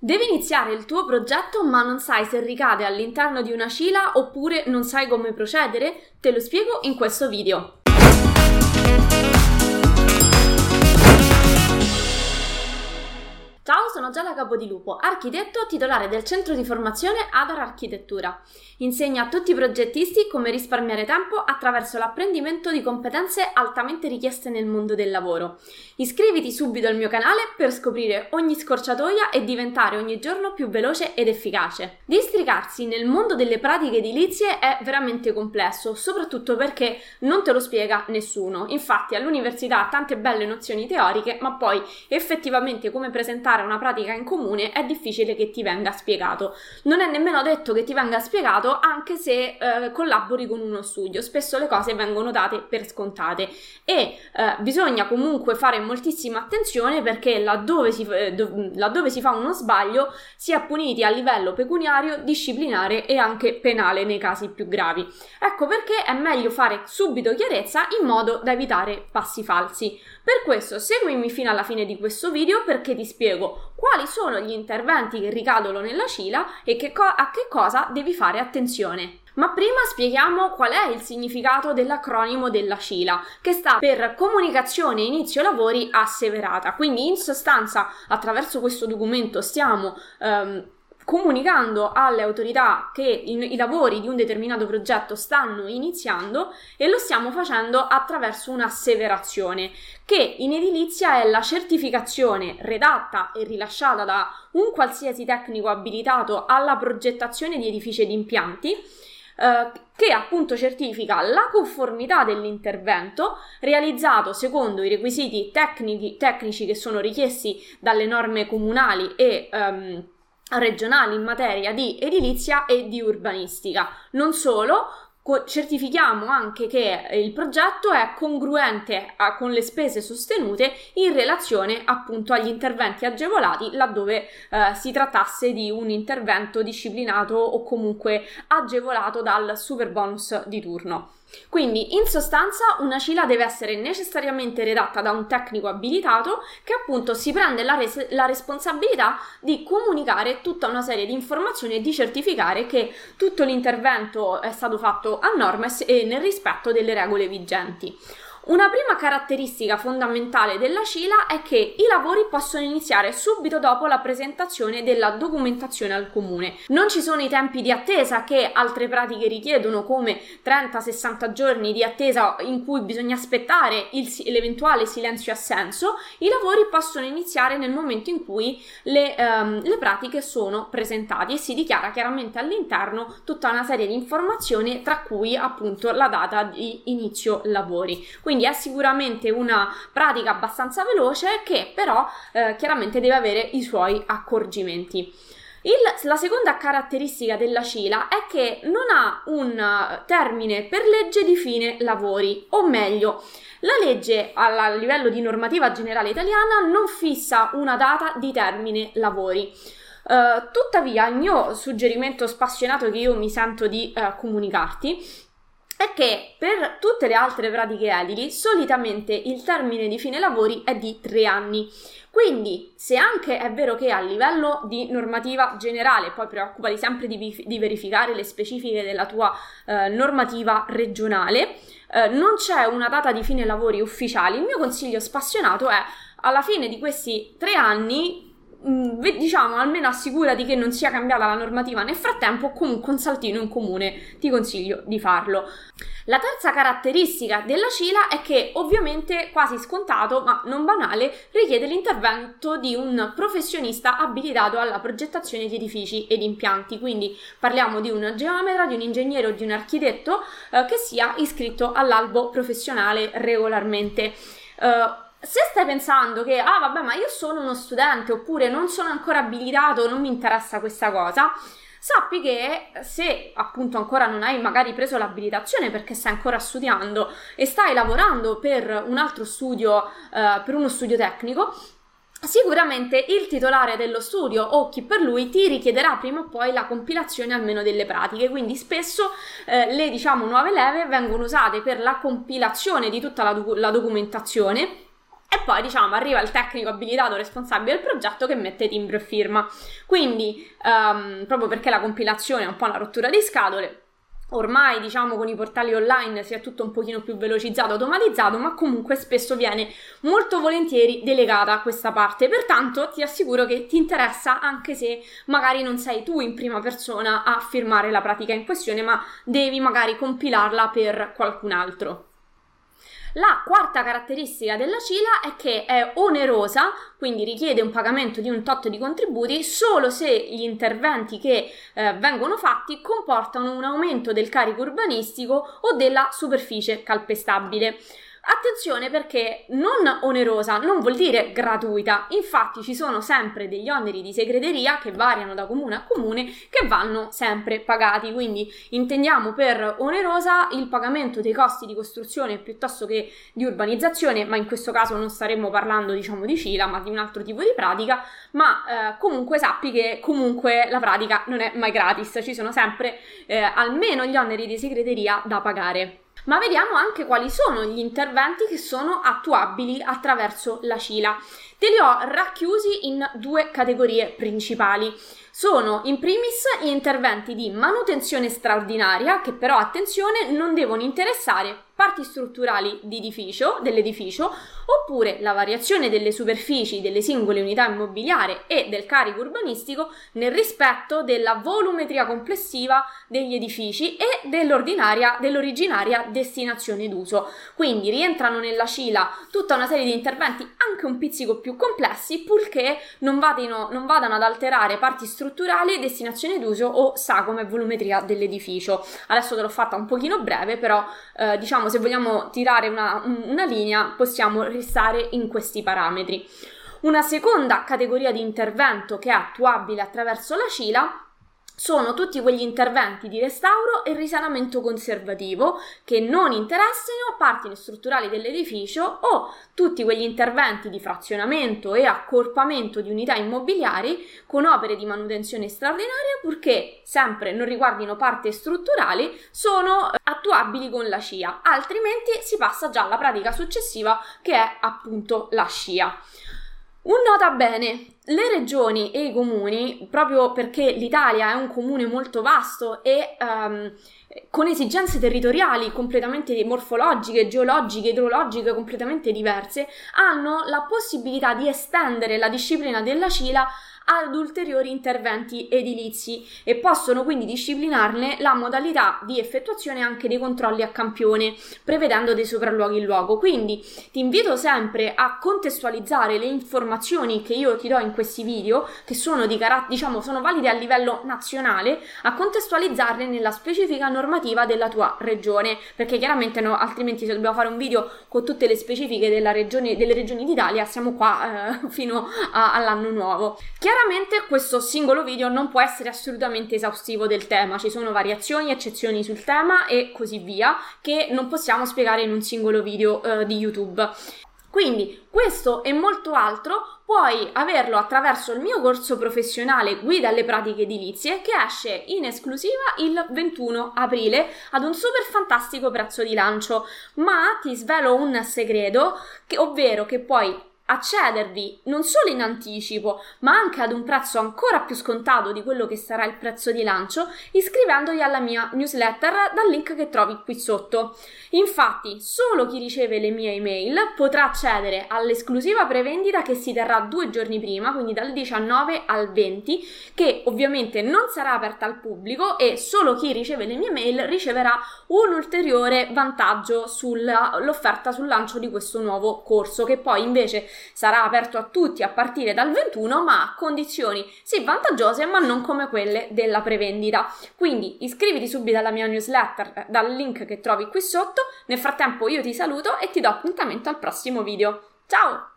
Devi iniziare il tuo progetto ma non sai se ricade all'interno di una cila oppure non sai come procedere? Te lo spiego in questo video. Sono Giada Capodilupo, architetto titolare del centro di formazione Adar Architettura. Insegna a tutti i progettisti come risparmiare tempo attraverso l'apprendimento di competenze altamente richieste nel mondo del lavoro. Iscriviti subito al mio canale per scoprire ogni scorciatoia e diventare ogni giorno più veloce ed efficace. Districarsi nel mondo delle pratiche edilizie è veramente complesso, soprattutto perché non te lo spiega nessuno. Infatti all'università tante belle nozioni teoriche, ma poi effettivamente come presentare una pratica in comune è difficile che ti venga spiegato. Non è nemmeno detto che ti venga spiegato anche se eh, collabori con uno studio. Spesso le cose vengono date per scontate e eh, bisogna comunque fare moltissima attenzione perché laddove si, eh, do, laddove si fa uno sbaglio si è puniti a livello pecuniario, disciplinare e anche penale nei casi più gravi. Ecco perché è meglio fare subito chiarezza in modo da evitare passi falsi. Per questo seguimi fino alla fine di questo video perché ti spiego quali sono gli interventi che ricadono nella cila e che co- a che cosa devi fare attenzione. Ma prima spieghiamo qual è il significato dell'acronimo della CILA, che sta per Comunicazione Inizio Lavori Asseverata. Quindi in sostanza attraverso questo documento stiamo ehm, comunicando alle autorità che i, i, lavori di un determinato progetto stanno iniziando e lo stiamo facendo attraverso un'asseverazione che in edilizia è la certificazione redatta e rilasciata da un qualsiasi tecnico abilitato alla progettazione di edifici ed impianti eh, che appunto certifica la conformità dell'intervento realizzato secondo i requisiti tecnici, tecnici che sono richiesti dalle norme comunali e um, regionali in materia di edilizia e di urbanistica. Non solo, certifichiamo anche che il progetto è congruente a, con le spese sostenute in relazione appunto agli interventi agevolati laddove eh, si trattasse di un intervento disciplinato o comunque agevolato dal super bonus di turno. Quindi, in sostanza, una CILA deve essere necessariamente redatta da un tecnico abilitato che appunto si prende la, res- la, responsabilità di comunicare tutta una serie di informazioni e di certificare che tutto l'intervento è stato fatto a norma e nel rispetto delle regole vigenti. Una prima caratteristica fondamentale della CILA è che i lavori possono iniziare subito dopo la presentazione della documentazione al comune. Non ci sono i tempi di attesa che altre pratiche richiedono come 30-60 giorni di attesa in cui bisogna aspettare il, l'eventuale silenzio assenso. I lavori possono iniziare nel momento in cui le, um, le pratiche sono presentate e si dichiara chiaramente all'interno tutta una serie di informazioni tra cui appunto la data di inizio lavori. Quindi quindi è sicuramente una pratica abbastanza veloce che però eh, chiaramente deve avere i suoi accorgimenti. Il, la seconda caratteristica della CILA è che non ha un termine per legge di fine lavori, o meglio, la legge a livello di normativa generale italiana non fissa una data di termine lavori. Uh, tuttavia, il mio suggerimento spassionato che io mi sento di uh, comunicarti è che per tutte le altre pratiche edili solitamente il termine di fine lavori è di tre anni. Quindi, se anche è vero che a livello di normativa generale, poi preoccupati sempre di, di verificare le specifiche della tua eh, normativa regionale, eh, non c'è una data di fine lavori ufficiali, il mio consiglio spassionato è alla fine di questi tre anni diciamo almeno assicurati che non sia cambiata la normativa nel frattempo comunque un saltino in comune ti consiglio di farlo. La terza caratteristica della CILA è che ovviamente quasi scontato ma non banale richiede l'intervento di un professionista abilitato alla progettazione di edifici ed impianti, quindi parliamo di un geometra, di un ingegnere o di un architetto eh, che sia iscritto all'albo professionale regolarmente. Uh, se stai pensando che, ah vabbè, ma io sono uno studente oppure non sono ancora abilitato, non mi interessa questa cosa, sappi che se appunto ancora non hai magari preso l'abilitazione perché stai ancora studiando e stai lavorando per un altro studio, eh, per uno studio tecnico, Sicuramente il titolare dello studio o chi per lui ti richiederà prima o poi la compilazione almeno delle pratiche, quindi spesso eh, le diciamo nuove leve vengono usate per la compilazione di tutta la, do- la documentazione e poi diciamo arriva il tecnico abilitato responsabile del progetto che mette timbro e firma. Quindi, um, proprio perché la compilazione è un po' una rottura di scatole, Ormai diciamo con i portali online si è tutto un pochino più velocizzato, automatizzato, ma comunque spesso viene molto volentieri delegata questa parte. Pertanto ti assicuro che ti interessa anche se magari non sei tu in prima persona a firmare la pratica in questione, ma devi magari compilarla per qualcun altro. La quarta caratteristica della CILA è che è onerosa, quindi richiede un pagamento di un tot di contributi solo se gli interventi che eh, vengono fatti comportano un aumento del carico urbanistico o della superficie calpestabile. Attenzione perché non onerosa non vuol dire gratuita, infatti ci sono sempre degli oneri di segreteria che variano da comune a comune che vanno sempre pagati, quindi intendiamo per onerosa il pagamento dei costi di costruzione piuttosto che di urbanizzazione, ma in questo caso non staremmo parlando diciamo di CILA ma di un altro tipo di pratica, ma eh, comunque sappi che comunque la pratica non è mai gratis, ci sono sempre eh, almeno gli oneri di segreteria da pagare ma vediamo anche quali sono gli interventi che sono attuabili attraverso la CILA. Te li ho racchiusi in due categorie principali. Sono in primis gli interventi di manutenzione straordinaria che però attenzione non devono interessare parti strutturali dell'edificio, oppure la variazione delle superfici delle singole unità immobiliari e del carico urbanistico nel rispetto della volumetria complessiva degli edifici e dell'originaria destinazione d'uso. Quindi rientrano nella CILA tutta una serie di interventi anche un pizzico più complessi, purché non vadino, non vadano ad alterare parti strutturali, destinazione d'uso o sagoma e volumetria dell'edificio. Adesso te l'ho fatta un pochino breve, però eh, diciamo diciamo, se vogliamo tirare una, una linea, possiamo restare in questi parametri. Una seconda categoria di intervento che è attuabile attraverso la CILA sono tutti quegli interventi di restauro e risanamento conservativo che non interessino parti strutturali dell'edificio o tutti quegli interventi di frazionamento e accorpamento di unità immobiliari con opere di manutenzione straordinaria purché sempre non riguardino parti strutturali sono attuabili con la SCIA, altrimenti si passa già alla pratica successiva che è appunto la SCIA. Un nota bene, le regioni e i comuni, proprio perché l'Italia è un comune molto vasto e um, con esigenze territoriali completamente morfologiche, geologiche, idrologiche completamente diverse, hanno la possibilità di estendere la disciplina della CILA ad ulteriori interventi edilizi e possono quindi disciplinarne la modalità di effettuazione anche dei controlli a campione, prevedendo dei sopralluoghi in luogo. Quindi ti invito sempre a contestualizzare le informazioni che io ti do in questi video, che sono di carattere, diciamo, sono valide a livello nazionale, a contestualizzarle nella specifica normativa della tua regione, perché chiaramente no, altrimenti se dobbiamo fare un video con tutte le specifiche regione, delle regioni d'Italia, siamo qua eh, fino a, all'anno nuovo. Chiaramente Chiaramente questo singolo video non può essere assolutamente esaustivo del tema, ci sono variazioni, eccezioni sul tema e così via che non possiamo spiegare in un singolo video uh, di YouTube. Quindi questo e molto altro puoi averlo attraverso il mio corso professionale Guida alle pratiche edilizie che esce in esclusiva il 21 aprile ad un super fantastico prezzo di lancio, ma ti svelo un segreto, che, ovvero che puoi accedervi non solo in anticipo, ma anche ad un prezzo ancora più scontato di quello che sarà il prezzo di lancio, iscrivendovi alla mia newsletter dal link che trovi qui sotto. Infatti, solo chi riceve le mie email potrà accedere all'esclusiva prevendita che si terrà due giorni prima, quindi dal 19 al 20, che ovviamente non sarà aperta al pubblico e solo chi riceve le mie mail riceverà un ulteriore vantaggio sull'offerta sul lancio di questo nuovo corso, che poi invece sarà aperto a tutti a partire dal 21, ma a condizioni sì vantaggiose, ma non come quelle della prevendita. Quindi iscriviti subito alla mia newsletter eh, dal link che trovi qui sotto. Nel frattempo io ti saluto e ti do appuntamento al prossimo video. Ciao!